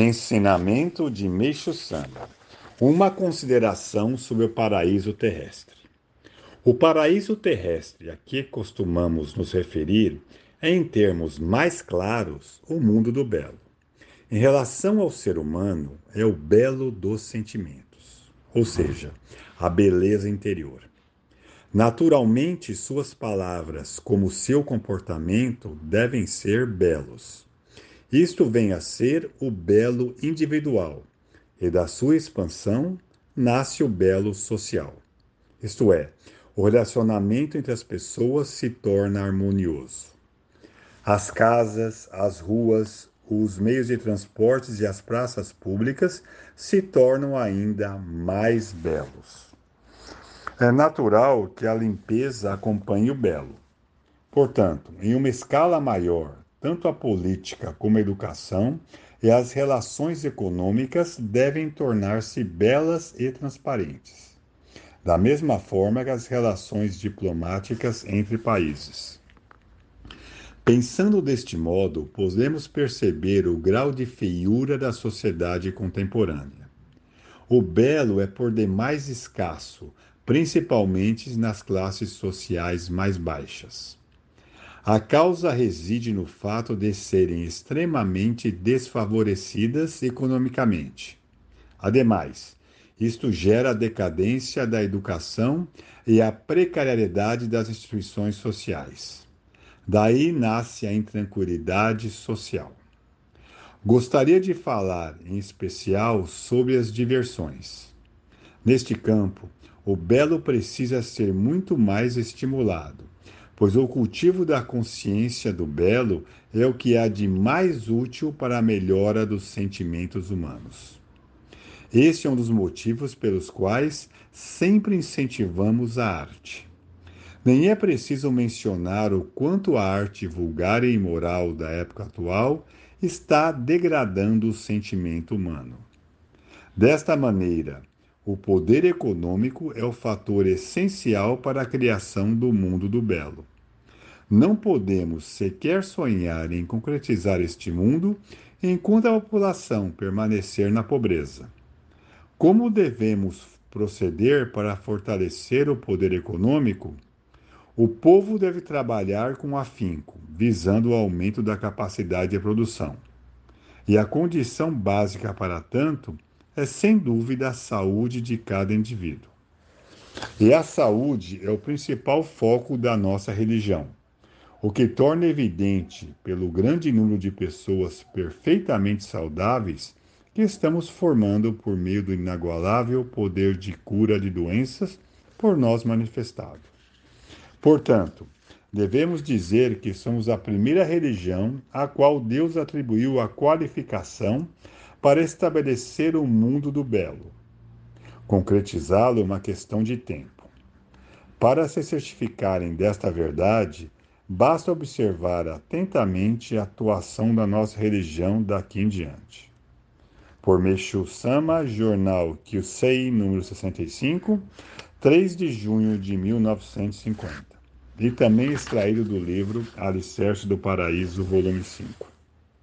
Ensinamento de Meixo Sama. Uma consideração sobre o paraíso terrestre. O paraíso terrestre a que costumamos nos referir é, em termos mais claros, o mundo do belo. Em relação ao ser humano, é o belo dos sentimentos, ou seja, a beleza interior. Naturalmente, suas palavras, como seu comportamento, devem ser belos isto vem a ser o belo individual, e da sua expansão nasce o belo social. Isto é, o relacionamento entre as pessoas se torna harmonioso. As casas, as ruas, os meios de transportes e as praças públicas se tornam ainda mais belos. É natural que a limpeza acompanhe o belo. Portanto, em uma escala maior, tanto a política como a educação e as relações econômicas devem tornar-se belas e transparentes, da mesma forma que as relações diplomáticas entre países. Pensando deste modo, podemos perceber o grau de feiura da sociedade contemporânea. O belo é por demais escasso, principalmente nas classes sociais mais baixas. A causa reside no fato de serem extremamente desfavorecidas economicamente. Ademais, isto gera a decadência da educação e a precariedade das instituições sociais. Daí nasce a intranquilidade social. Gostaria de falar, em especial, sobre as diversões. Neste campo, o belo precisa ser muito mais estimulado pois o cultivo da consciência do belo é o que há de mais útil para a melhora dos sentimentos humanos. Este é um dos motivos pelos quais sempre incentivamos a arte. Nem é preciso mencionar o quanto a arte vulgar e imoral da época atual está degradando o sentimento humano. Desta maneira, o poder econômico é o fator essencial para a criação do mundo do belo. Não podemos sequer sonhar em concretizar este mundo enquanto a população permanecer na pobreza. Como devemos proceder para fortalecer o poder econômico? O povo deve trabalhar com afinco, visando o aumento da capacidade de produção. E a condição básica para tanto é sem dúvida a saúde de cada indivíduo. E a saúde é o principal foco da nossa religião, o que torna evidente, pelo grande número de pessoas perfeitamente saudáveis, que estamos formando por meio do inagualável poder de cura de doenças por nós manifestado. Portanto, devemos dizer que somos a primeira religião a qual Deus atribuiu a qualificação para estabelecer o mundo do belo. Concretizá-lo é uma questão de tempo. Para se certificarem desta verdade, basta observar atentamente a atuação da nossa religião daqui em diante. Por Meixo Sama, Jornal Kyusei, número 65, 3 de junho de 1950. E também extraído do livro Alicerce do Paraíso, volume 5.